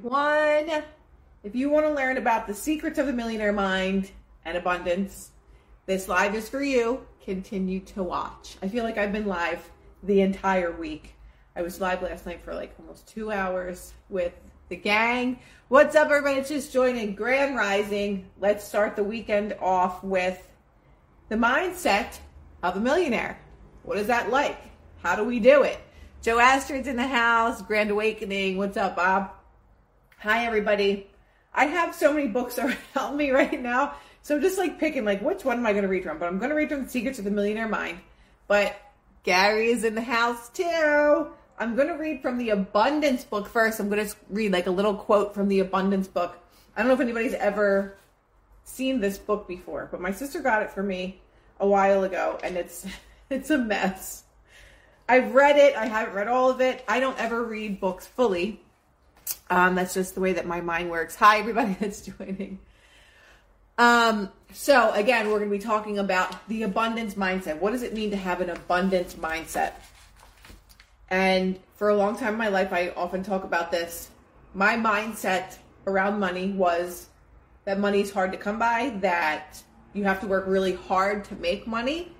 One, if you want to learn about the secrets of the millionaire mind and abundance, this live is for you. Continue to watch. I feel like I've been live the entire week. I was live last night for like almost two hours with the gang. What's up, everybody? It's just joining Grand Rising. Let's start the weekend off with the mindset of a millionaire. What is that like? How do we do it? Joe Astrid's in the house, Grand Awakening. What's up, Bob? Hi, everybody. I have so many books around me right now. So I'm just like picking, like, which one am I going to read from? But I'm going to read from The Secrets of the Millionaire Mind. But Gary is in the house too. I'm going to read from the Abundance book first. I'm going to read like a little quote from the Abundance book. I don't know if anybody's ever seen this book before, but my sister got it for me a while ago and it's it's a mess. I've read it. I haven't read all of it. I don't ever read books fully. Um, that's just the way that my mind works. Hi, everybody that's joining. Um, so again, we're going to be talking about the abundance mindset. What does it mean to have an abundance mindset? And for a long time in my life, I often talk about this. My mindset around money was that money is hard to come by, that you have to work really hard to make money.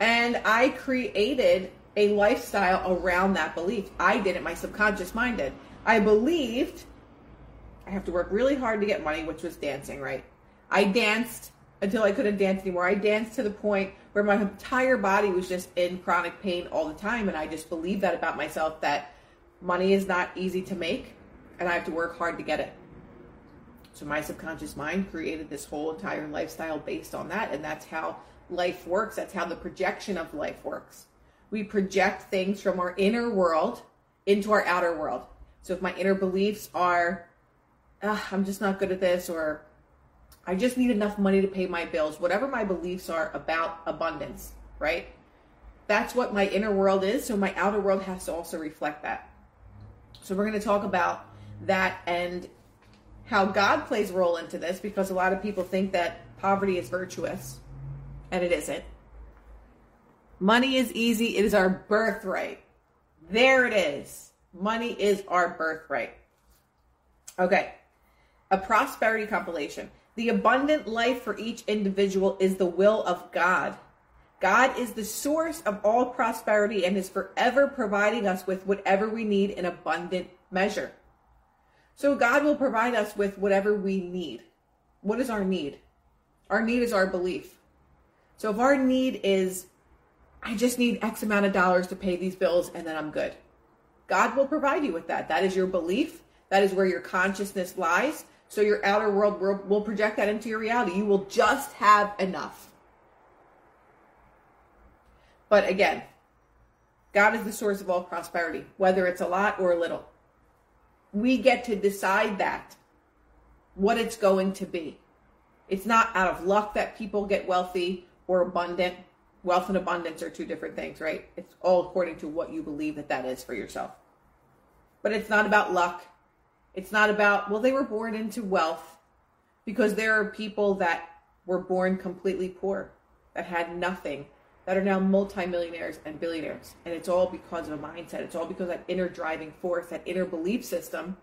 And I created a lifestyle around that belief. I did it, my subconscious mind did. I believed I have to work really hard to get money, which was dancing, right? I danced until I couldn't dance anymore. I danced to the point where my entire body was just in chronic pain all the time. And I just believed that about myself that money is not easy to make and I have to work hard to get it. So my subconscious mind created this whole entire lifestyle based on that. And that's how life works. That's how the projection of life works. We project things from our inner world into our outer world. So if my inner beliefs are, I'm just not good at this, or I just need enough money to pay my bills, whatever my beliefs are about abundance, right? That's what my inner world is. So my outer world has to also reflect that. So we're going to talk about that and how God plays a role into this because a lot of people think that poverty is virtuous and it isn't. Money is easy, it is our birthright. There it is. Money is our birthright. Okay. A prosperity compilation. The abundant life for each individual is the will of God. God is the source of all prosperity and is forever providing us with whatever we need in abundant measure. So God will provide us with whatever we need. What is our need? Our need is our belief. So if our need is, I just need X amount of dollars to pay these bills and then I'm good. God will provide you with that. That is your belief. That is where your consciousness lies. So your outer world will project that into your reality. You will just have enough. But again, God is the source of all prosperity, whether it's a lot or a little. We get to decide that, what it's going to be. It's not out of luck that people get wealthy or abundant. Wealth and abundance are two different things, right? It's all according to what you believe that that is for yourself. But it's not about luck. It's not about, well, they were born into wealth because there are people that were born completely poor, that had nothing, that are now multimillionaires and billionaires. And it's all because of a mindset. It's all because that inner driving force, that inner belief system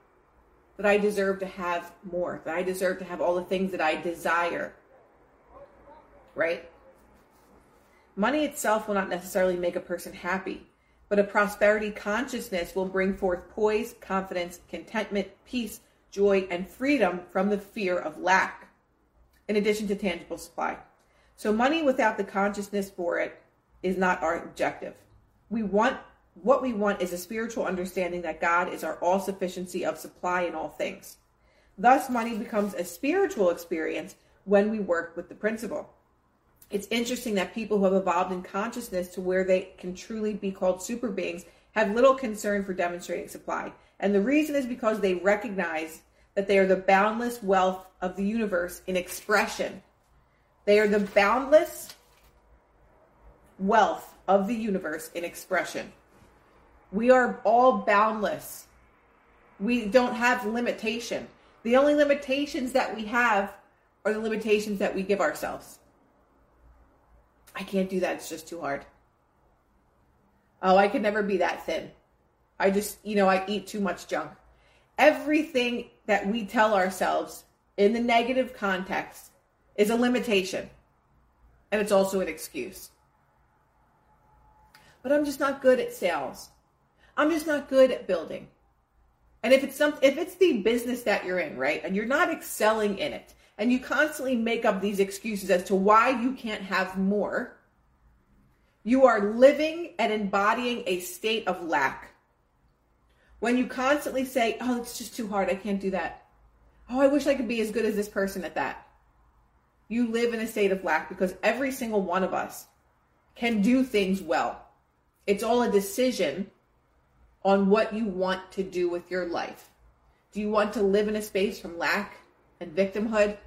that I deserve to have more, that I deserve to have all the things that I desire. Right? Money itself will not necessarily make a person happy, but a prosperity consciousness will bring forth poise, confidence, contentment, peace, joy, and freedom from the fear of lack, in addition to tangible supply. So, money without the consciousness for it is not our objective. We want what we want is a spiritual understanding that God is our all sufficiency of supply in all things. Thus, money becomes a spiritual experience when we work with the principle it's interesting that people who have evolved in consciousness to where they can truly be called super beings have little concern for demonstrating supply. And the reason is because they recognize that they are the boundless wealth of the universe in expression. They are the boundless wealth of the universe in expression. We are all boundless. We don't have limitation. The only limitations that we have are the limitations that we give ourselves. I can't do that. It's just too hard. Oh, I could never be that thin. I just, you know, I eat too much junk. everything that we tell ourselves in the negative context is a limitation and it's also an excuse. But I'm just not good at sales. I'm just not good at building. And if it's some if it's the business that you're in, right? And you're not excelling in it, and you constantly make up these excuses as to why you can't have more, you are living and embodying a state of lack. When you constantly say, "Oh, it's just too hard. I can't do that." "Oh, I wish I could be as good as this person at that." You live in a state of lack because every single one of us can do things well. It's all a decision on what you want to do with your life. Do you want to live in a space from lack and victimhood?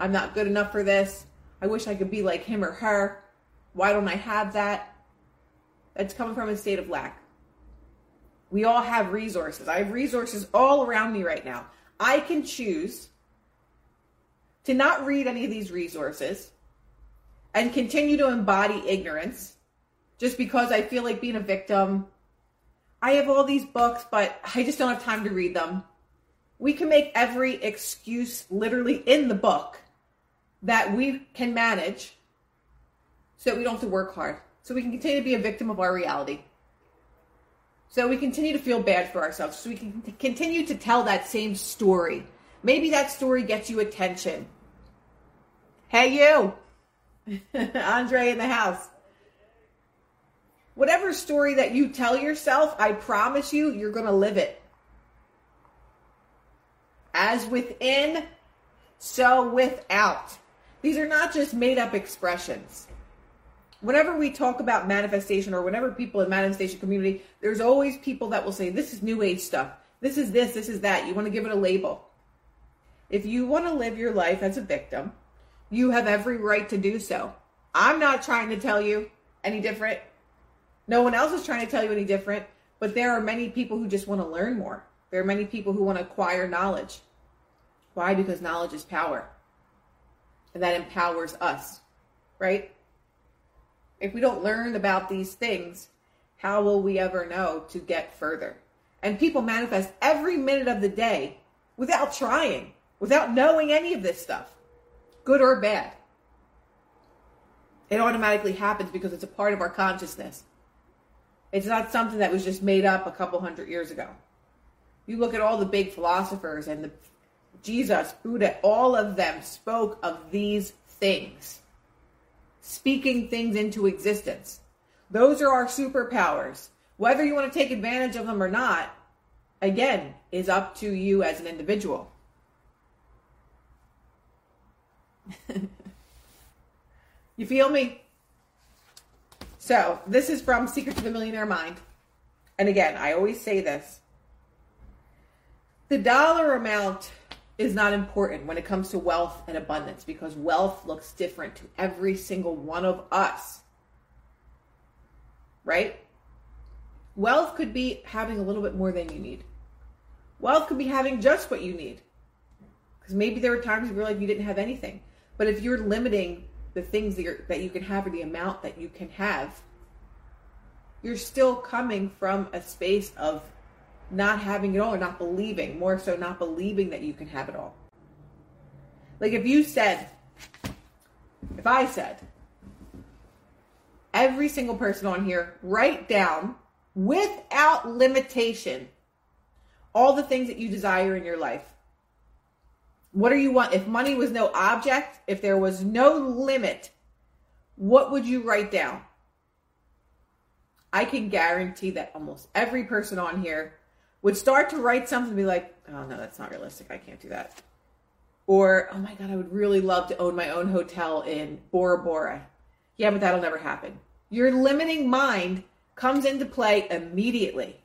I'm not good enough for this. I wish I could be like him or her. Why don't I have that? That's coming from a state of lack. We all have resources. I have resources all around me right now. I can choose to not read any of these resources and continue to embody ignorance just because I feel like being a victim I have all these books, but I just don't have time to read them. We can make every excuse literally in the book that we can manage so that we don't have to work hard. So we can continue to be a victim of our reality. So we continue to feel bad for ourselves. So we can continue to tell that same story. Maybe that story gets you attention. Hey, you! Andre in the house whatever story that you tell yourself, I promise you, you're going to live it. As within, so without. These are not just made up expressions. Whenever we talk about manifestation or whenever people in manifestation community, there's always people that will say, this is new age stuff. This is this, this is that. You want to give it a label. If you want to live your life as a victim, you have every right to do so. I'm not trying to tell you any different. No one else is trying to tell you any different, but there are many people who just want to learn more. There are many people who want to acquire knowledge. Why? Because knowledge is power. And that empowers us, right? If we don't learn about these things, how will we ever know to get further? And people manifest every minute of the day without trying, without knowing any of this stuff, good or bad. It automatically happens because it's a part of our consciousness. It's not something that was just made up a couple hundred years ago. You look at all the big philosophers and the Jesus, Buddha, all of them spoke of these things, speaking things into existence. Those are our superpowers. Whether you want to take advantage of them or not, again, is up to you as an individual. you feel me? So this is from Secret to the Millionaire Mind. And again, I always say this. The dollar amount is not important when it comes to wealth and abundance because wealth looks different to every single one of us. Right? Wealth could be having a little bit more than you need. Wealth could be having just what you need. Because maybe there were times in your life you didn't have anything. But if you're limiting the things that, you're, that you can have or the amount that you can have, you're still coming from a space of not having it all or not believing, more so not believing that you can have it all. Like if you said, if I said, every single person on here, write down without limitation all the things that you desire in your life. What do you want? If money was no object, if there was no limit, what would you write down? I can guarantee that almost every person on here would start to write something and be like, oh no, that's not realistic. I can't do that. Or, oh my God, I would really love to own my own hotel in Bora Bora. Yeah, but that'll never happen. Your limiting mind comes into play immediately.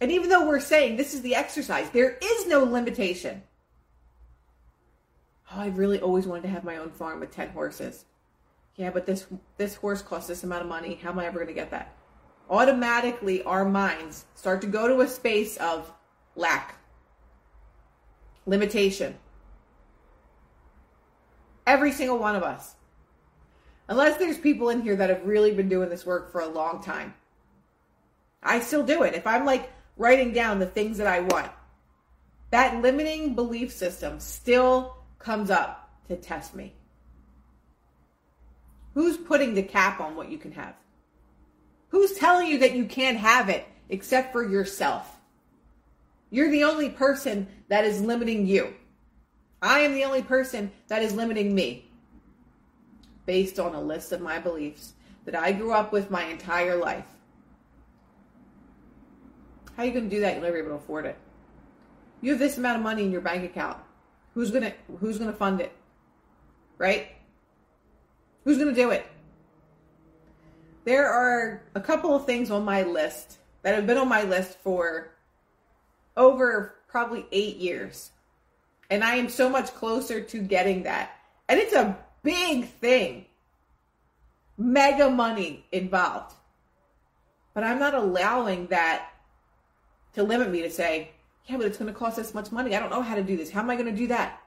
And even though we're saying this is the exercise, there is no limitation. Oh, I really always wanted to have my own farm with 10 horses. Yeah, but this this horse costs this amount of money. How am I ever going to get that? Automatically our minds start to go to a space of lack, limitation. Every single one of us. Unless there's people in here that have really been doing this work for a long time. I still do it. If I'm like writing down the things that I want. That limiting belief system still comes up to test me. Who's putting the cap on what you can have? Who's telling you that you can't have it except for yourself? You're the only person that is limiting you. I am the only person that is limiting me based on a list of my beliefs that I grew up with my entire life. How are you going to do that? You'll never be able to afford it. You have this amount of money in your bank account. Who's gonna Who's gonna fund it? Right? Who's gonna do it? There are a couple of things on my list that have been on my list for over probably eight years. And I am so much closer to getting that. And it's a big thing. Mega money involved. But I'm not allowing that to limit me to say, yeah, but it's going to cost this much money. I don't know how to do this. How am I going to do that?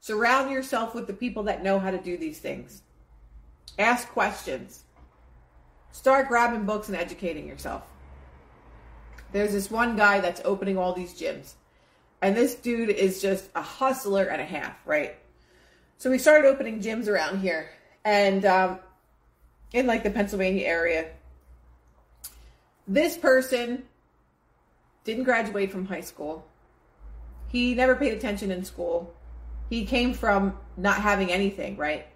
Surround yourself with the people that know how to do these things. Ask questions. Start grabbing books and educating yourself. There's this one guy that's opening all these gyms. And this dude is just a hustler and a half, right? So we started opening gyms around here and um, in like the Pennsylvania area. This person didn't graduate from high school. He never paid attention in school. He came from not having anything, right?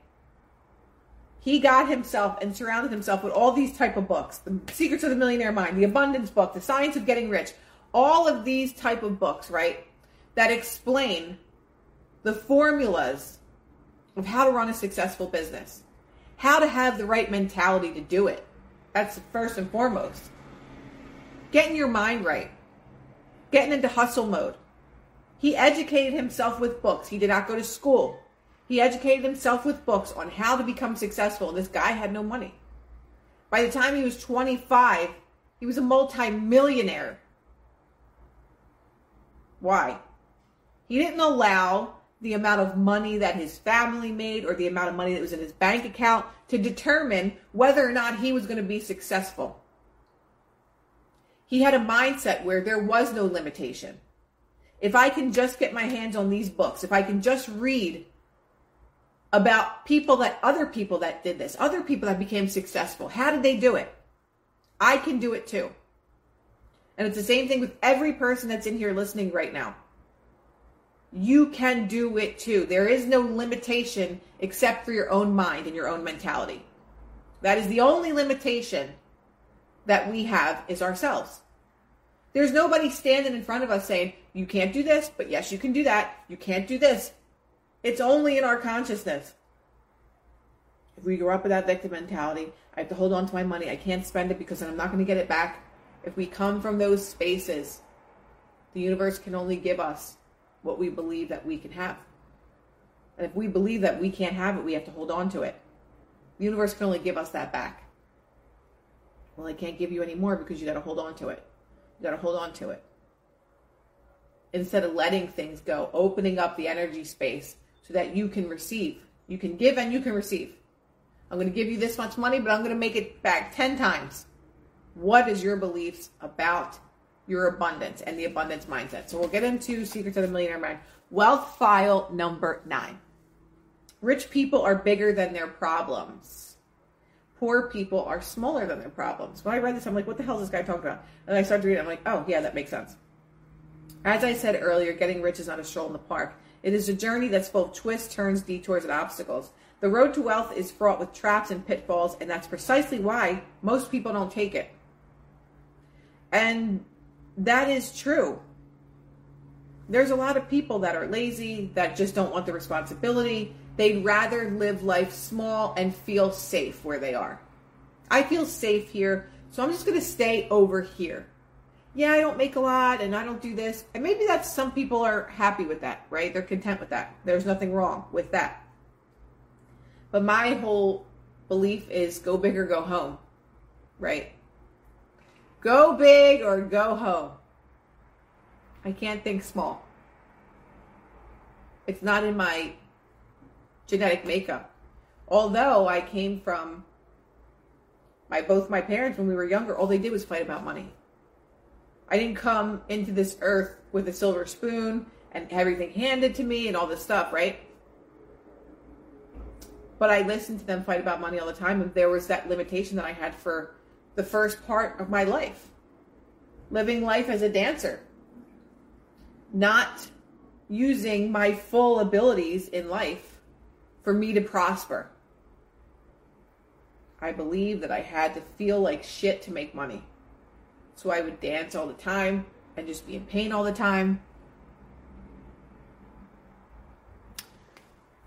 He got himself and surrounded himself with all these type of books. The Secrets of the Millionaire Mind, the Abundance book, The Science of Getting Rich. All of these type of books, right? That explain the formulas of how to run a successful business. How to have the right mentality to do it. That's first and foremost. Getting your mind right getting into hustle mode. He educated himself with books. He did not go to school. He educated himself with books on how to become successful. This guy had no money. By the time he was 25, he was a multimillionaire. Why? He didn't allow the amount of money that his family made or the amount of money that was in his bank account to determine whether or not he was going to be successful. He had a mindset where there was no limitation. If I can just get my hands on these books, if I can just read about people that other people that did this, other people that became successful, how did they do it? I can do it too. And it's the same thing with every person that's in here listening right now. You can do it too. There is no limitation except for your own mind and your own mentality. That is the only limitation that we have is ourselves. There's nobody standing in front of us saying, you can't do this, but yes, you can do that. You can't do this. It's only in our consciousness. If we grow up with that victim mentality, I have to hold on to my money. I can't spend it because I'm not going to get it back. If we come from those spaces, the universe can only give us what we believe that we can have. And if we believe that we can't have it, we have to hold on to it. The universe can only give us that back. Well, I can't give you any more because you got to hold on to it. You got to hold on to it. Instead of letting things go, opening up the energy space so that you can receive. You can give and you can receive. I'm going to give you this much money, but I'm going to make it back 10 times. What is your beliefs about your abundance and the abundance mindset? So we'll get into Secrets of the Millionaire Mind. Wealth file number nine. Rich people are bigger than their problems poor people are smaller than their problems. When I read this, I'm like, what the hell is this guy talking about? And I started reading, I'm like, oh, yeah, that makes sense. As I said earlier, getting rich is not a stroll in the park. It is a journey that's full of twists, turns, detours, and obstacles. The road to wealth is fraught with traps and pitfalls, and that's precisely why most people don't take it. And that is true. There's a lot of people that are lazy, that just don't want the responsibility, They'd rather live life small and feel safe where they are. I feel safe here, so I'm just going to stay over here. Yeah, I don't make a lot and I don't do this. And maybe that's some people are happy with that, right? They're content with that. There's nothing wrong with that. But my whole belief is go big or go home, right? Go big or go home. I can't think small. It's not in my genetic makeup. Although I came from my both my parents when we were younger, all they did was fight about money. I didn't come into this earth with a silver spoon and everything handed to me and all this stuff, right? But I listened to them fight about money all the time, and there was that limitation that I had for the first part of my life living life as a dancer, not using my full abilities in life for me to prosper. I believe that I had to feel like shit to make money. So I would dance all the time and just be in pain all the time.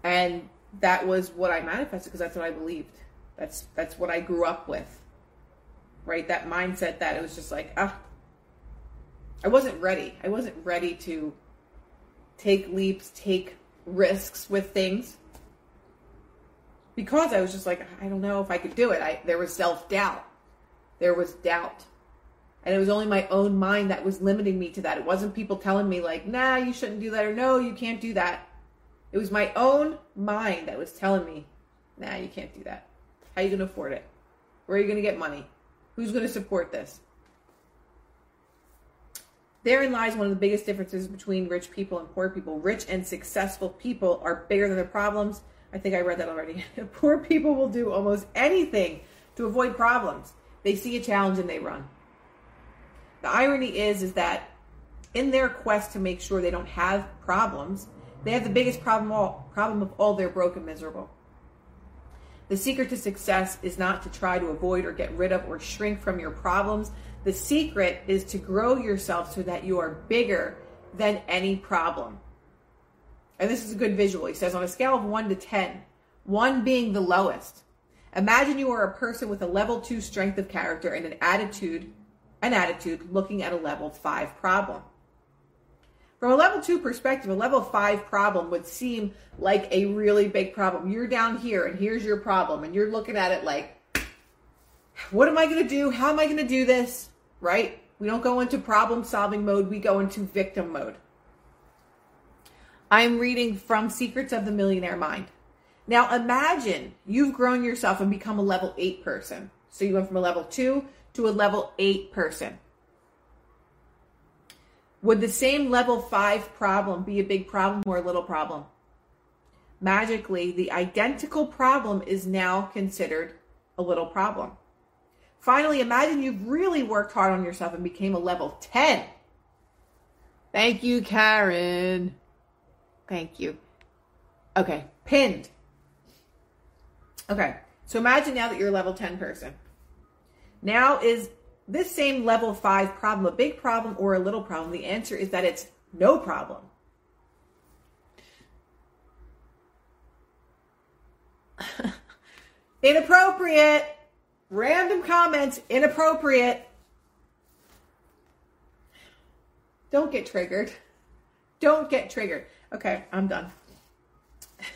And that was what I manifested because that's what I believed. That's that's what I grew up with. Right? That mindset that it was just like, ah, I wasn't ready. I wasn't ready to take leaps, take risks with things. Because I was just like, I don't know if I could do it. I there was self-doubt. There was doubt. And it was only my own mind that was limiting me to that. It wasn't people telling me like, "Nah, you shouldn't do that," or "No, you can't do that." It was my own mind that was telling me, "Nah, you can't do that. How are you going to afford it? Where are you going to get money? Who's going to support this?" Therein lies one of the biggest differences between rich people and poor people. Rich and successful people are bigger than their problems. I think I read that already. poor people will do almost anything to avoid problems. They see a challenge and they run. The irony is is that in their quest to make sure they don't have problems, they have the biggest problem all problem of all they're broke and miserable. The secret to success is not to try to avoid or get rid of or shrink from your problems. The secret is to grow yourself so that you are bigger than any problem. And this is a good visual. He says on a scale of 1 to 10, 1 being the lowest. Imagine you are a person with a level 2 strength of character and an attitude an attitude looking at a level 5 problem. From a level two perspective, a level five problem would seem like a really big problem. You're down here and here's your problem, and you're looking at it like, what am I going to do? How am I going to do this? Right? We don't go into problem solving mode, we go into victim mode. I'm reading from Secrets of the Millionaire Mind. Now imagine you've grown yourself and become a level eight person. So you went from a level two to a level eight person. Would the same level five problem be a big problem or a little problem? Magically, the identical problem is now considered a little problem. Finally, imagine you've really worked hard on yourself and became a level 10. Thank you, Karen. Thank you. Okay, pinned. Okay, so imagine now that you're a level 10 person. Now is this same level five problem a big problem or a little problem? The answer is that it's no problem. inappropriate. Random comments, inappropriate. Don't get triggered. Don't get triggered. Okay, I'm done.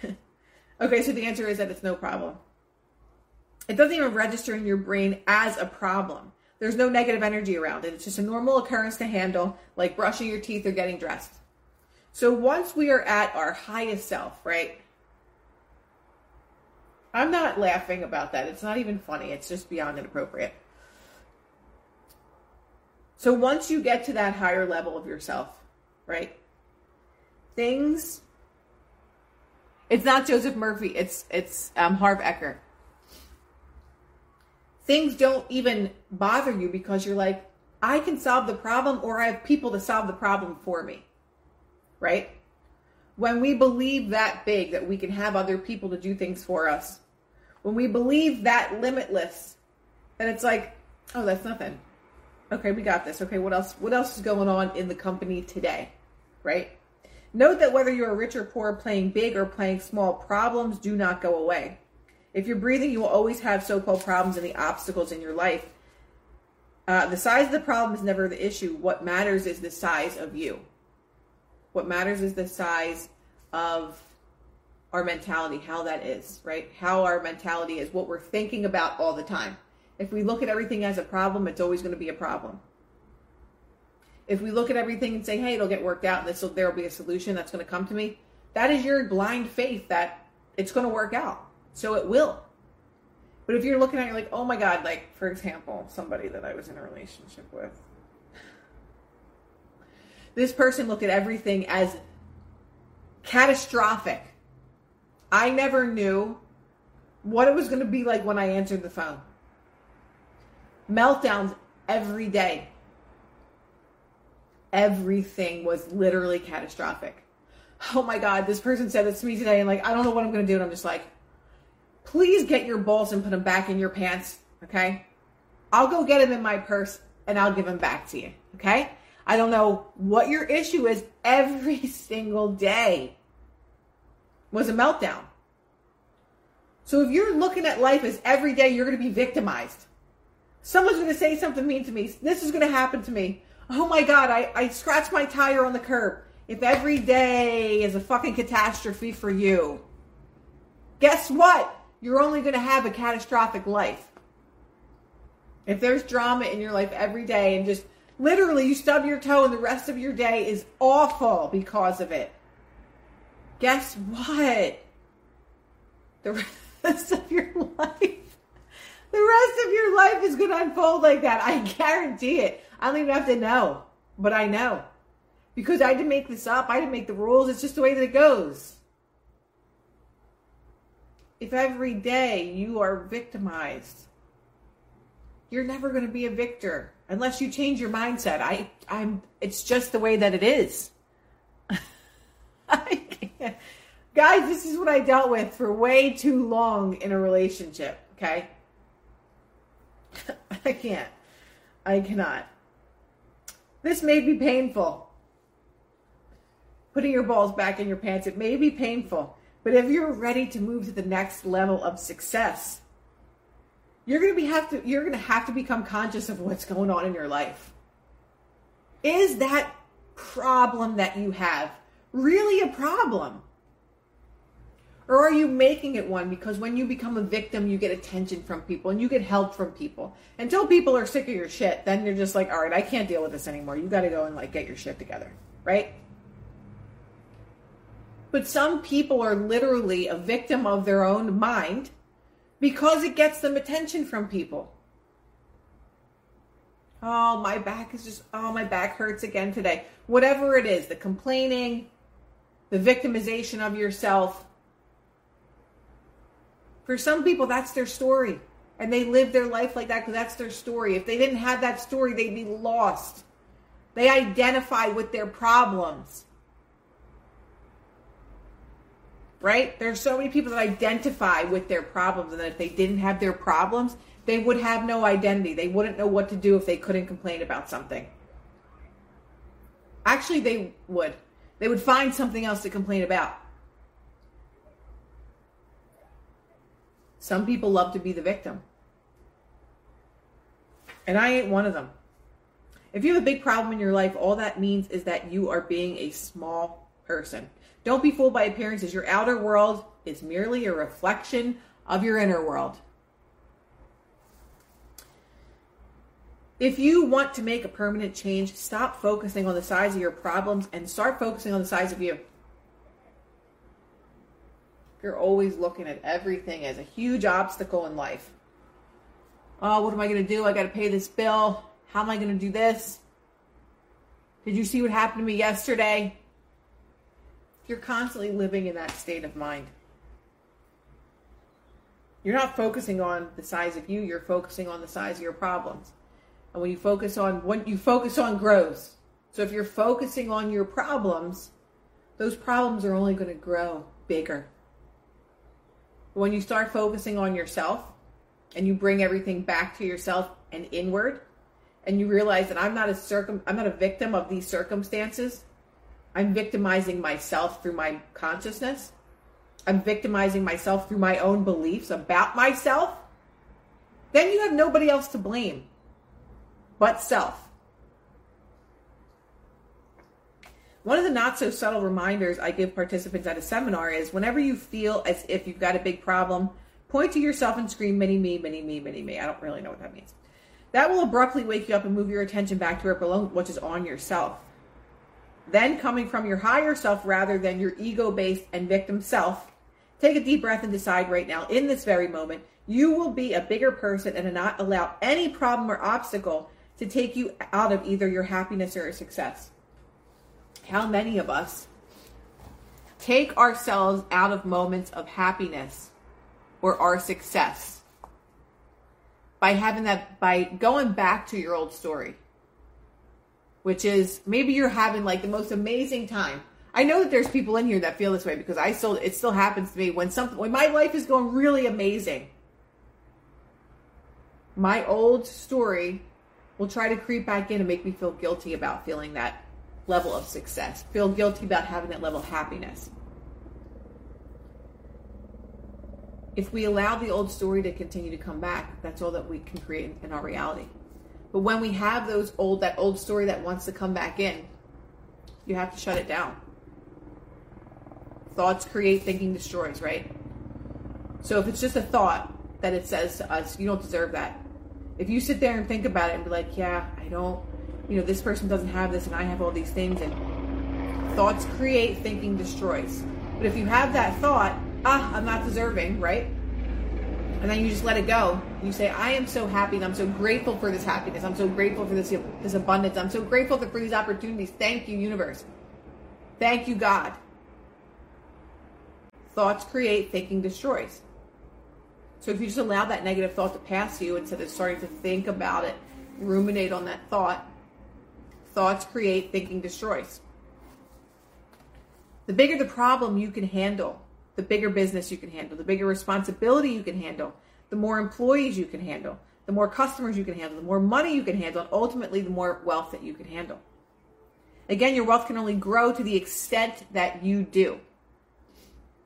okay, so the answer is that it's no problem. It doesn't even register in your brain as a problem. There's no negative energy around it. It's just a normal occurrence to handle, like brushing your teeth or getting dressed. So once we are at our highest self, right? I'm not laughing about that. It's not even funny. It's just beyond inappropriate. So once you get to that higher level of yourself, right? Things it's not Joseph Murphy, it's it's um, Harv Eker things don't even bother you because you're like, I can solve the problem or I have people to solve the problem for me. Right? When we believe that big that we can have other people to do things for us, when we believe that limitless, then it's like, oh, that's nothing. Okay, we got this. Okay, what else what else is going on in the company today? Right? Note that whether you're rich or poor, playing big or playing small, problems do not go away. If you're breathing, you will always have so called problems and the obstacles in your life. Uh, the size of the problem is never the issue. What matters is the size of you. What matters is the size of our mentality, how that is, right? How our mentality is, what we're thinking about all the time. If we look at everything as a problem, it's always going to be a problem. If we look at everything and say, hey, it'll get worked out and this will, there will be a solution that's going to come to me, that is your blind faith that it's going to work out. So it will. But if you're looking at it, you're like, oh my God, like, for example, somebody that I was in a relationship with. This person looked at everything as catastrophic. I never knew what it was going to be like when I answered the phone. Meltdowns every day. Everything was literally catastrophic. Oh my God, this person said this to me today, and like, I don't know what I'm going to do. And I'm just like, please get your balls and put them back in your pants, okay? I'll go get them in my purse and I'll give them back to you, okay? I don't know what your issue is every single day was a meltdown. So if you're looking at life as every day you're going to be victimized, someone's going to say something mean to me. This is going to happen to me. Oh my God, I, I scratched my tire on the curb. If every day is a fucking catastrophe for you, guess what? You're only going to have a catastrophic life. If there's drama in your life every day and just literally you stub your toe and the rest of your day is awful because of it, guess what? The rest of your life, the rest of your life is going to unfold like that. I guarantee it. I don't even have to know, but I know. Because I didn't make this up. I didn't make the rules. It's just the way that it goes. If every day you are victimized, you're never going to be a victor unless you change your mindset. I, I'm. It's just the way that it is. I can't. Guys, this is what I dealt with for way too long in a relationship. Okay, I can't. I cannot. This may be painful. Putting your balls back in your pants, it may be painful. But if you're ready to move to the next level of success, you're going to be have to you're going to have to become conscious of what's going on in your life. Is that problem that you have really a problem? Or are you making it one because when you become a victim, you get attention from people and you get help from people. Until people are sick of your shit, then you're just like, all right, I can't deal with this anymore. You got to go and like get your shit together, right? But some people are literally a victim of their own mind because it gets them attention from people. Oh, my back is just, oh, my back hurts again today. Whatever it is, the complaining, the victimization of yourself. For some people, that's their story. And they live their life like that because that's their story. If they didn't have that story, they'd be lost. They identify with their problems. Right? There's so many people that identify with their problems, and that if they didn't have their problems, they would have no identity. They wouldn't know what to do if they couldn't complain about something. Actually, they would. They would find something else to complain about. Some people love to be the victim. And I ain't one of them. If you have a big problem in your life, all that means is that you are being a small person. Don't be fooled by appearances. Your outer world is merely a reflection of your inner world. If you want to make a permanent change, stop focusing on the size of your problems and start focusing on the size of you. You're always looking at everything as a huge obstacle in life. Oh, what am I going to do? I got to pay this bill. How am I going to do this? Did you see what happened to me yesterday? You're constantly living in that state of mind. You're not focusing on the size of you, you're focusing on the size of your problems. And when you focus on what you focus on grows. So if you're focusing on your problems, those problems are only going to grow bigger. When you start focusing on yourself and you bring everything back to yourself and inward, and you realize that I'm not a circum I'm not a victim of these circumstances, I'm victimizing myself through my consciousness. I'm victimizing myself through my own beliefs about myself. Then you have nobody else to blame but self. One of the not so subtle reminders I give participants at a seminar is whenever you feel as if you've got a big problem, point to yourself and scream, mini me, mini me, mini me. I don't really know what that means. That will abruptly wake you up and move your attention back to what is on yourself then coming from your higher self rather than your ego based and victim self, take a deep breath and decide right now, in this very moment, you will be a bigger person and not allow any problem or obstacle to take you out of either your happiness or your success. how many of us take ourselves out of moments of happiness or our success by having that, by going back to your old story? Which is maybe you're having like the most amazing time. I know that there's people in here that feel this way because I still, it still happens to me when something, when my life is going really amazing. My old story will try to creep back in and make me feel guilty about feeling that level of success, feel guilty about having that level of happiness. If we allow the old story to continue to come back, that's all that we can create in our reality. But when we have those old that old story that wants to come back in, you have to shut it down. Thoughts create, thinking destroys, right? So if it's just a thought that it says to us, you don't deserve that. If you sit there and think about it and be like, yeah, I don't you know, this person doesn't have this and I have all these things. And thoughts create, thinking destroys. But if you have that thought, ah, I'm not deserving, right? And then you just let it go. You say, I am so happy and I'm so grateful for this happiness. I'm so grateful for this, this abundance. I'm so grateful for these opportunities. Thank you, universe. Thank you, God. Thoughts create, thinking destroys. So if you just allow that negative thought to pass you instead of starting to think about it, ruminate on that thought, Thoughts create, thinking destroys. The bigger the problem you can handle, the bigger business you can handle, the bigger responsibility you can handle, the more employees you can handle, the more customers you can handle, the more money you can handle, and ultimately the more wealth that you can handle. Again, your wealth can only grow to the extent that you do.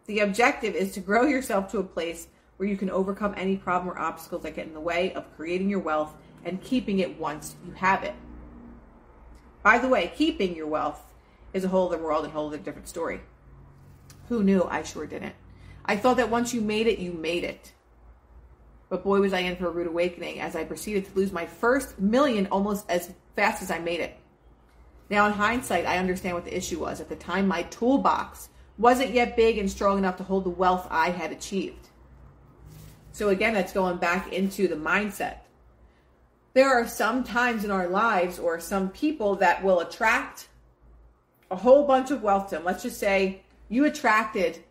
The objective is to grow yourself to a place where you can overcome any problem or obstacles that get in the way of creating your wealth and keeping it once you have it. By the way, keeping your wealth is a whole other world and a whole other different story. Who knew? I sure didn't. I thought that once you made it, you made it. But boy, was I in for a rude awakening as I proceeded to lose my first million almost as fast as I made it. Now, in hindsight, I understand what the issue was. At the time, my toolbox wasn't yet big and strong enough to hold the wealth I had achieved. So, again, that's going back into the mindset there are some times in our lives or some people that will attract a whole bunch of wealth to them. Let's just say you attracted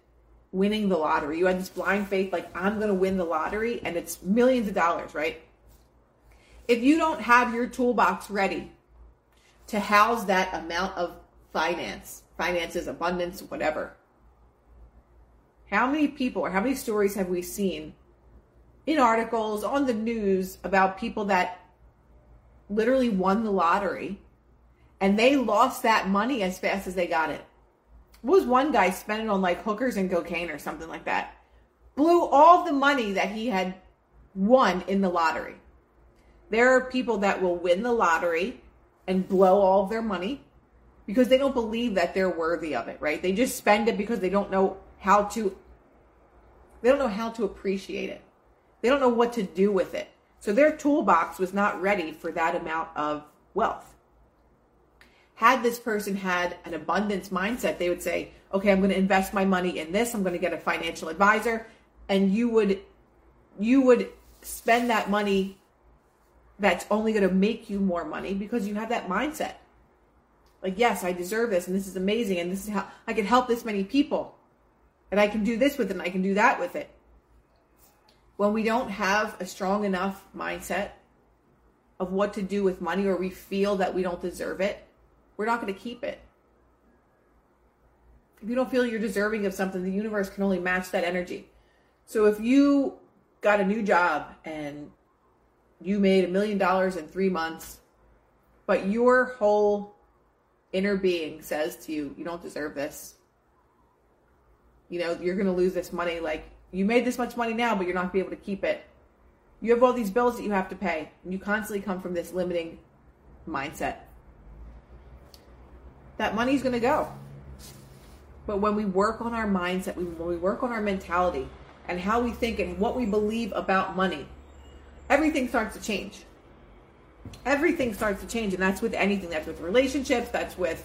winning the lottery. You had this blind faith, like, I'm going to win the lottery, and it's millions of dollars, right? If you don't have your toolbox ready to house that amount of finance, finances, abundance, whatever, how many people or how many stories have we seen in articles on the news about people that literally won the lottery and they lost that money as fast as they got it. Was one guy spending on like hookers and cocaine or something like that? Blew all the money that he had won in the lottery. There are people that will win the lottery and blow all their money because they don't believe that they're worthy of it, right? They just spend it because they don't know how to they don't know how to appreciate it. They don't know what to do with it. So their toolbox was not ready for that amount of wealth. Had this person had an abundance mindset, they would say, okay, I'm going to invest my money in this. I'm going to get a financial advisor. And you would, you would spend that money that's only going to make you more money because you have that mindset. Like, yes, I deserve this and this is amazing and this is how I can help this many people. And I can do this with it and I can do that with it when we don't have a strong enough mindset of what to do with money or we feel that we don't deserve it, we're not going to keep it. If you don't feel you're deserving of something, the universe can only match that energy. So if you got a new job and you made a million dollars in three months, but your whole inner being says to you, you don't deserve this. You know, you're going to lose this money. Like, you made this much money now, but you're not going to be able to keep it. You have all these bills that you have to pay, and you constantly come from this limiting mindset. That money's going to go. But when we work on our mindset, when we work on our mentality and how we think and what we believe about money, everything starts to change. Everything starts to change, and that's with anything. That's with relationships, that's with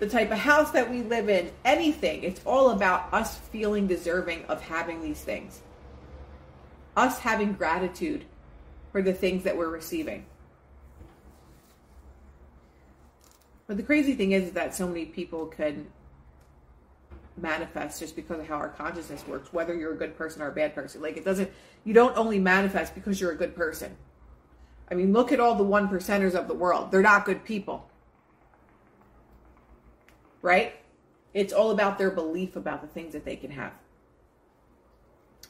the type of house that we live in, anything. It's all about us feeling deserving of having these things. Us having gratitude for the things that we're receiving. But the crazy thing is that so many people can manifest just because of how our consciousness works, whether you're a good person or a bad person. Like it doesn't, you don't only manifest because you're a good person. I mean, look at all the one percenters of the world. They're not good people. Right? It's all about their belief about the things that they can have.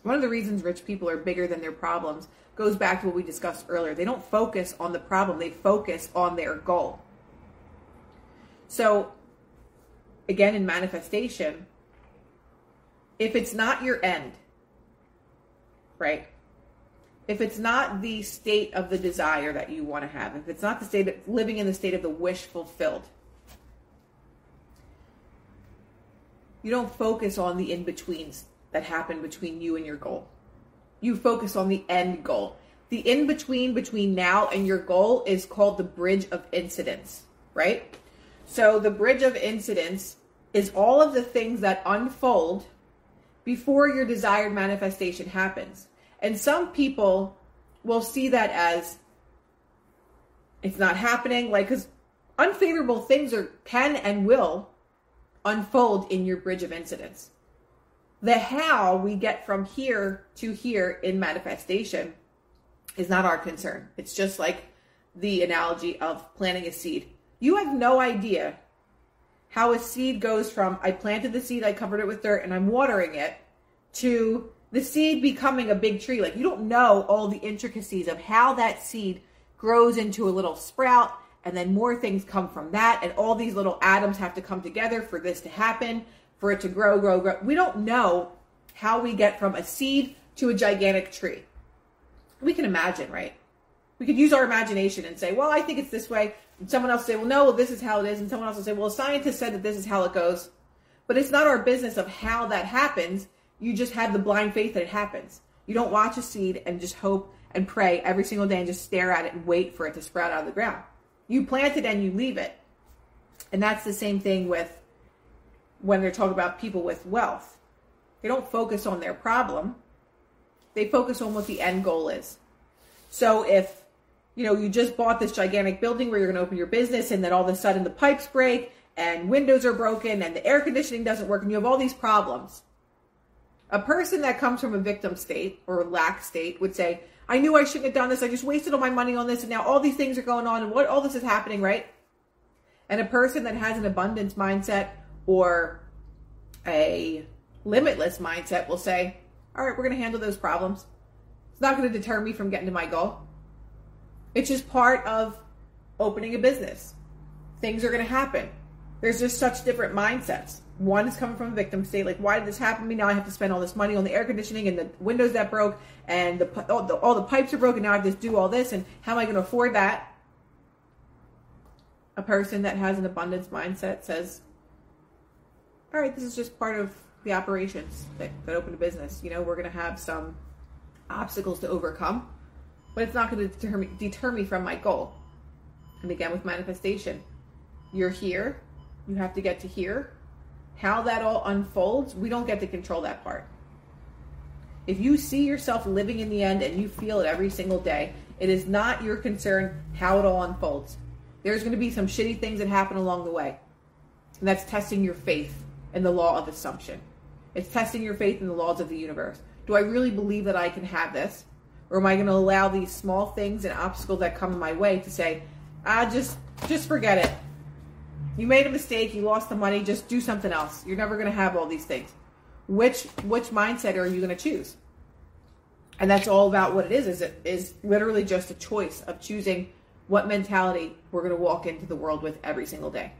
One of the reasons rich people are bigger than their problems goes back to what we discussed earlier. They don't focus on the problem, they focus on their goal. So, again, in manifestation, if it's not your end, right? If it's not the state of the desire that you want to have, if it's not the state of living in the state of the wish fulfilled, you don't focus on the in betweens that happen between you and your goal. You focus on the end goal. The in between between now and your goal is called the bridge of incidents, right? So the bridge of incidents is all of the things that unfold before your desired manifestation happens. And some people will see that as it's not happening, like, because unfavorable things are can and will unfold in your bridge of incidents. The how we get from here to here in manifestation is not our concern. It's just like the analogy of planting a seed. You have no idea how a seed goes from I planted the seed, I covered it with dirt, and I'm watering it, to the seed becoming a big tree. Like you don't know all the intricacies of how that seed grows into a little sprout, and then more things come from that, and all these little atoms have to come together for this to happen, for it to grow, grow, grow. We don't know how we get from a seed to a gigantic tree. We can imagine, right? We could use our imagination and say, well, I think it's this way. And someone else will say, well, no, well, this is how it is. And someone else will say, well, a scientist said that this is how it goes. But it's not our business of how that happens. You just have the blind faith that it happens. You don't watch a seed and just hope and pray every single day and just stare at it and wait for it to sprout out of the ground. You plant it and you leave it. And that's the same thing with when they're talking about people with wealth. They don't focus on their problem. They focus on what the end goal is. So if you know, you just bought this gigantic building where you're going to open your business and then all of a sudden the pipes break and windows are broken and the air conditioning doesn't work and you have all these problems. A person that comes from a victim state or lack state would say, I knew I shouldn't have done this. I just wasted all my money on this and now all these things are going on and what all this is happening, right? And a person that has an abundance mindset or a limitless mindset will say, All right, we're going to handle those problems. It's not going to deter me from getting to my goal. It's just part of opening a business. Things are going to happen. There's just such different mindsets. One is coming from a victim state, like, why did this happen to me? Now I have to spend all this money on the air conditioning and the windows that broke, and the all, the all the pipes are broken. Now I have to do all this, and how am I going to afford that? A person that has an abundance mindset says, all right, this is just part of the operations that, that open a business. You know, we're going to have some obstacles to overcome but it's not going to deter me, deter me from my goal. And again, with manifestation, you're here, you have to get to here. How that all unfolds, we don't get to control that part. If you see yourself living in the end and you feel it every single day, it is not your concern how it all unfolds. There's going to be some shitty things that happen along the way. And that's testing your faith in the law of assumption. It's testing your faith in the laws of the universe. Do I really believe that I can have this? Or am I going to allow these small things and obstacles that come in my way to say, ah, just just forget it. You made a mistake, you lost the money, just do something else. You're never going to have all these things. Which which mindset are you going to choose? And that's all about what it is. Is it is literally just a choice of choosing what mentality we're going to walk into the world with every single day.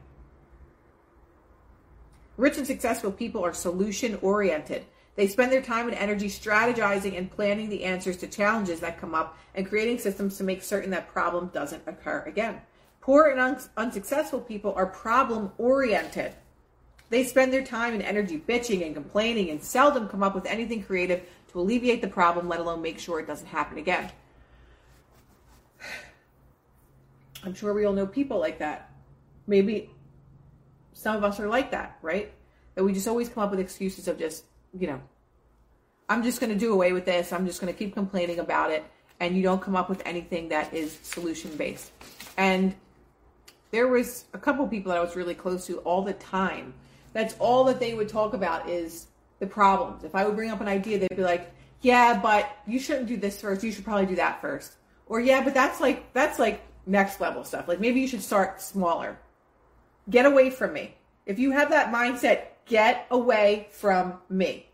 Rich and successful people are solution oriented. They spend their time and energy strategizing and planning the answers to challenges that come up and creating systems to make certain that problem doesn't occur again. Poor and un- unsuccessful people are problem oriented. They spend their time and energy bitching and complaining and seldom come up with anything creative to alleviate the problem, let alone make sure it doesn't happen again. I'm sure we all know people like that. Maybe some of us are like that, right? That we just always come up with excuses of just you know, I'm just going to do away with this. I'm just going to keep complaining about it. And you don't come up with anything that is solution based. And there was a couple people that I was really close to all the time. That's all that they would talk about is the problems. If I would bring up an idea, they'd be like, "Yeah, but you shouldn't do this first. You should probably do that first. Or yeah, but that's like that's like next level stuff. Like maybe you should start smaller. Get away from me. If you have that mindset, get away from me.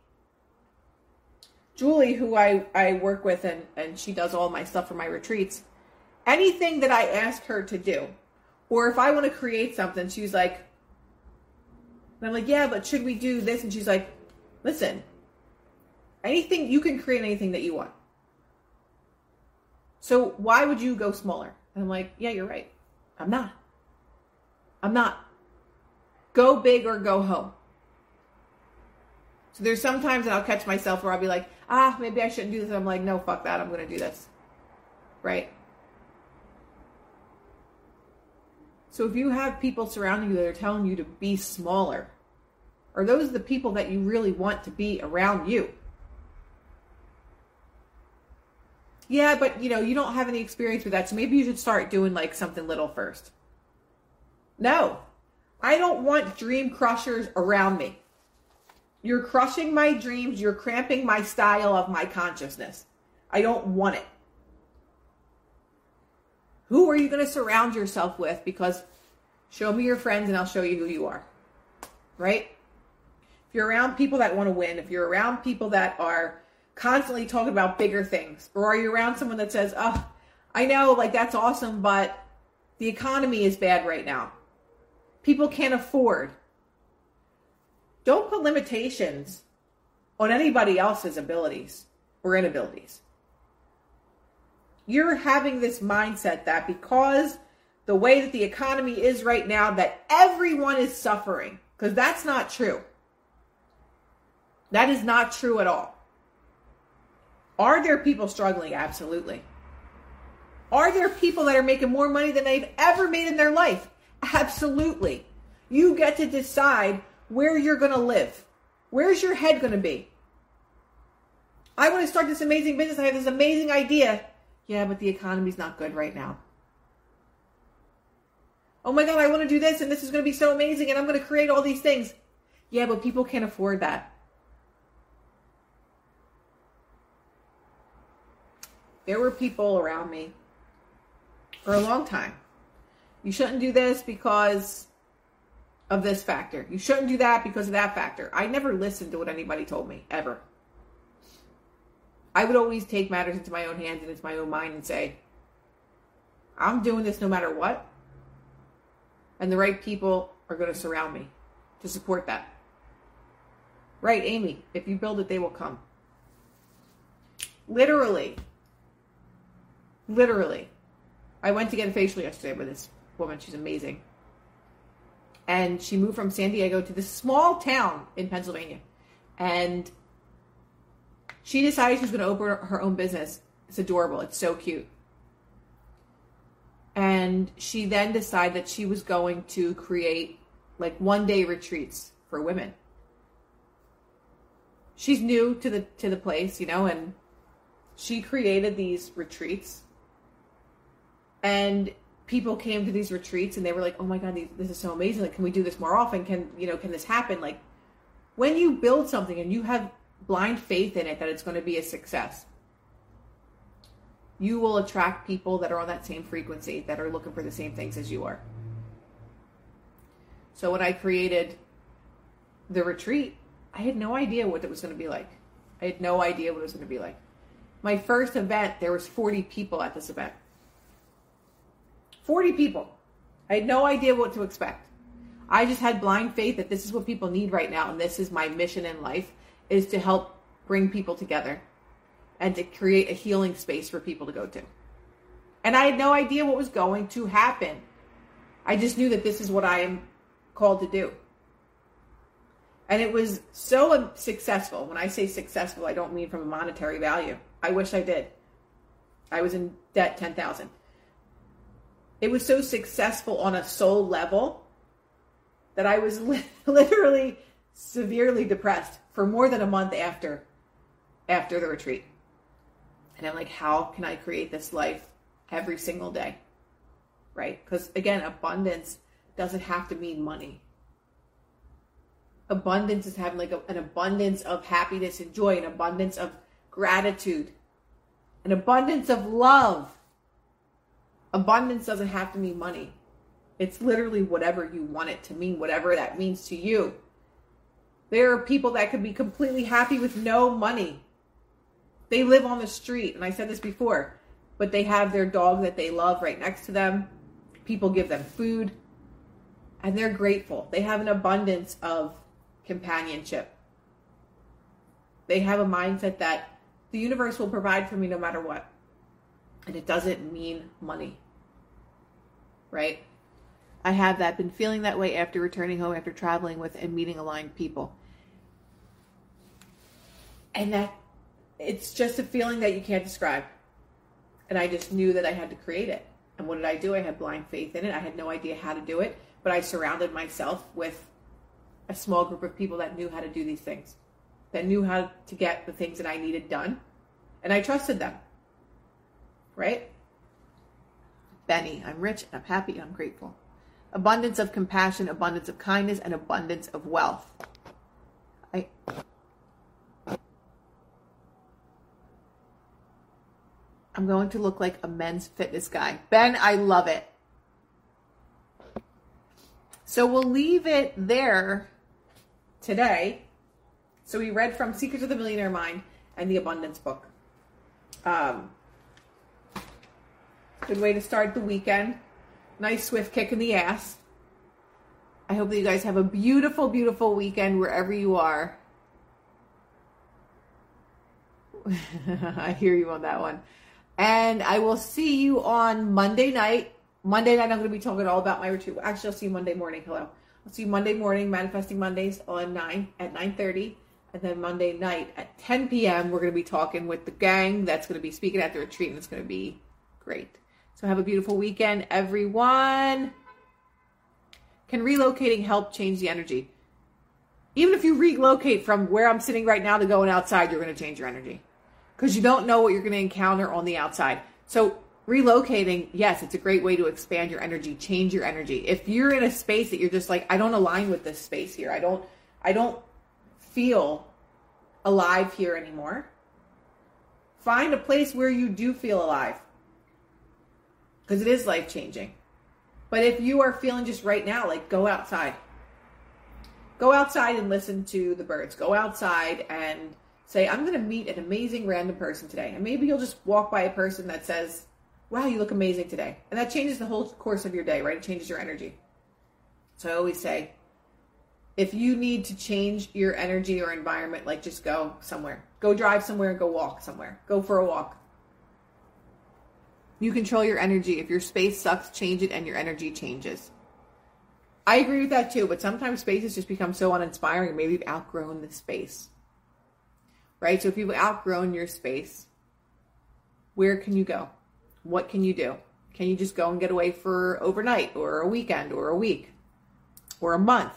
Julie, who I, I work with and, and she does all my stuff for my retreats, anything that I ask her to do, or if I want to create something, she's like, and I'm like, yeah, but should we do this? And she's like, listen, anything, you can create anything that you want. So why would you go smaller? And I'm like, yeah, you're right. I'm not. I'm not. Go big or go home. So there's sometimes that I'll catch myself where I'll be like, ah, maybe I shouldn't do this. And I'm like, no, fuck that. I'm going to do this. Right? So if you have people surrounding you that are telling you to be smaller, are those the people that you really want to be around you? Yeah, but you know, you don't have any experience with that, so maybe you should start doing like something little first. No. I don't want dream crushers around me. You're crushing my dreams, you're cramping my style of my consciousness. I don't want it. Who are you going to surround yourself with? Because show me your friends and I'll show you who you are. Right? If you're around people that want to win, if you're around people that are constantly talking about bigger things, or are you around someone that says, oh, I know, like that's awesome, but the economy is bad right now. People can't afford. Don't put limitations on anybody else's abilities or inabilities you're having this mindset that because the way that the economy is right now, that everyone is suffering, because that's not true. That is not true at all. Are there people struggling? Absolutely. Are there people that are making more money than they've ever made in their life? Absolutely. You get to decide where you're going to live. Where's your head going to be? I want to start this amazing business. I have this amazing idea. Yeah, but the economy's not good right now. Oh my God, I want to do this and this is going to be so amazing and I'm going to create all these things. Yeah, but people can't afford that. There were people around me for a long time. You shouldn't do this because of this factor. You shouldn't do that because of that factor. I never listened to what anybody told me, ever. I would always take matters into my own hands and into my own mind and say, I'm doing this no matter what. And the right people are going to surround me to support that. Right, Amy, if you build it, they will come. Literally. Literally. I went to get a facial yesterday with this woman. She's amazing. And she moved from San Diego to this small town in Pennsylvania. And she decided she's going to open her own business. It's adorable. It's so cute. And she then decided that she was going to create like one day retreats for women. She's new to the to the place, you know, and she created these retreats. And people came to these retreats and they were like, "Oh my god, this is so amazing! Like, can we do this more often? Can you know? Can this happen?" Like, when you build something and you have blind faith in it that it's going to be a success, you will attract people that are on that same frequency that are looking for the same things as you are. So when I created the retreat, I had no idea what it was going to be like. I had no idea what it was going to be like. My first event, there was 40 people at this event. 40 people. I had no idea what to expect. I just had blind faith that this is what people need right now and this is my mission in life is to help bring people together and to create a healing space for people to go to. And I had no idea what was going to happen. I just knew that this is what I am called to do. And it was so successful. When I say successful, I don't mean from a monetary value. I wish I did. I was in debt 10,000. It was so successful on a soul level that I was literally severely depressed for more than a month after after the retreat. And I'm like, how can I create this life every single day? right? Because again, abundance doesn't have to mean money. Abundance is having like a, an abundance of happiness and joy, an abundance of gratitude, an abundance of love. Abundance doesn't have to mean money. It's literally whatever you want it to mean, whatever that means to you. There are people that could be completely happy with no money. They live on the street, and I said this before, but they have their dog that they love right next to them. People give them food, and they're grateful. They have an abundance of companionship. They have a mindset that the universe will provide for me no matter what. And it doesn't mean money. Right? I have that, been feeling that way after returning home, after traveling with and meeting aligned people. And that it's just a feeling that you can't describe. And I just knew that I had to create it. And what did I do? I had blind faith in it. I had no idea how to do it, but I surrounded myself with a small group of people that knew how to do these things, that knew how to get the things that I needed done. And I trusted them. Right? Benny, I'm rich and I'm happy and I'm grateful. Abundance of compassion, abundance of kindness, and abundance of wealth. I I'm going to look like a men's fitness guy. Ben, I love it. So we'll leave it there today. So we read from Secrets of the Millionaire Mind and the Abundance book. Um, good way to start the weekend. Nice swift kick in the ass. I hope that you guys have a beautiful, beautiful weekend wherever you are. I hear you on that one. And I will see you on Monday night. Monday night, I'm going to be talking all about my retreat. Actually, I'll see you Monday morning. Hello. I'll see you Monday morning, Manifesting Mondays on 9 at 9.30. And then Monday night at 10 p.m., we're going to be talking with the gang that's going to be speaking at the retreat, and it's going to be great. So have a beautiful weekend, everyone. Can relocating help change the energy? Even if you relocate from where I'm sitting right now to going outside, you're going to change your energy because you don't know what you're going to encounter on the outside. So relocating, yes, it's a great way to expand your energy, change your energy. If you're in a space that you're just like, I don't align with this space here. I don't, I don't feel alive here anymore. Find a place where you do feel alive because it is life changing. But if you are feeling just right now, like go outside. Go outside and listen to the birds. Go outside and say, I'm going to meet an amazing random person today. And maybe you'll just walk by a person that says, Wow, you look amazing today. And that changes the whole course of your day, right? It changes your energy. So I always say, if you need to change your energy or environment, like just go somewhere. Go drive somewhere, go walk somewhere. Go for a walk. You control your energy. If your space sucks, change it and your energy changes. I agree with that too, but sometimes spaces just become so uninspiring. Maybe you've outgrown the space right? So if you've outgrown your space, where can you go? What can you do? Can you just go and get away for overnight or a weekend or a week or a month?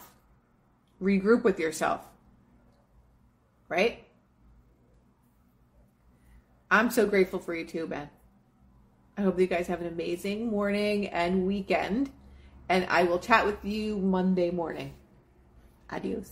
Regroup with yourself, right? I'm so grateful for you too, Ben. I hope that you guys have an amazing morning and weekend. And I will chat with you Monday morning. Adios.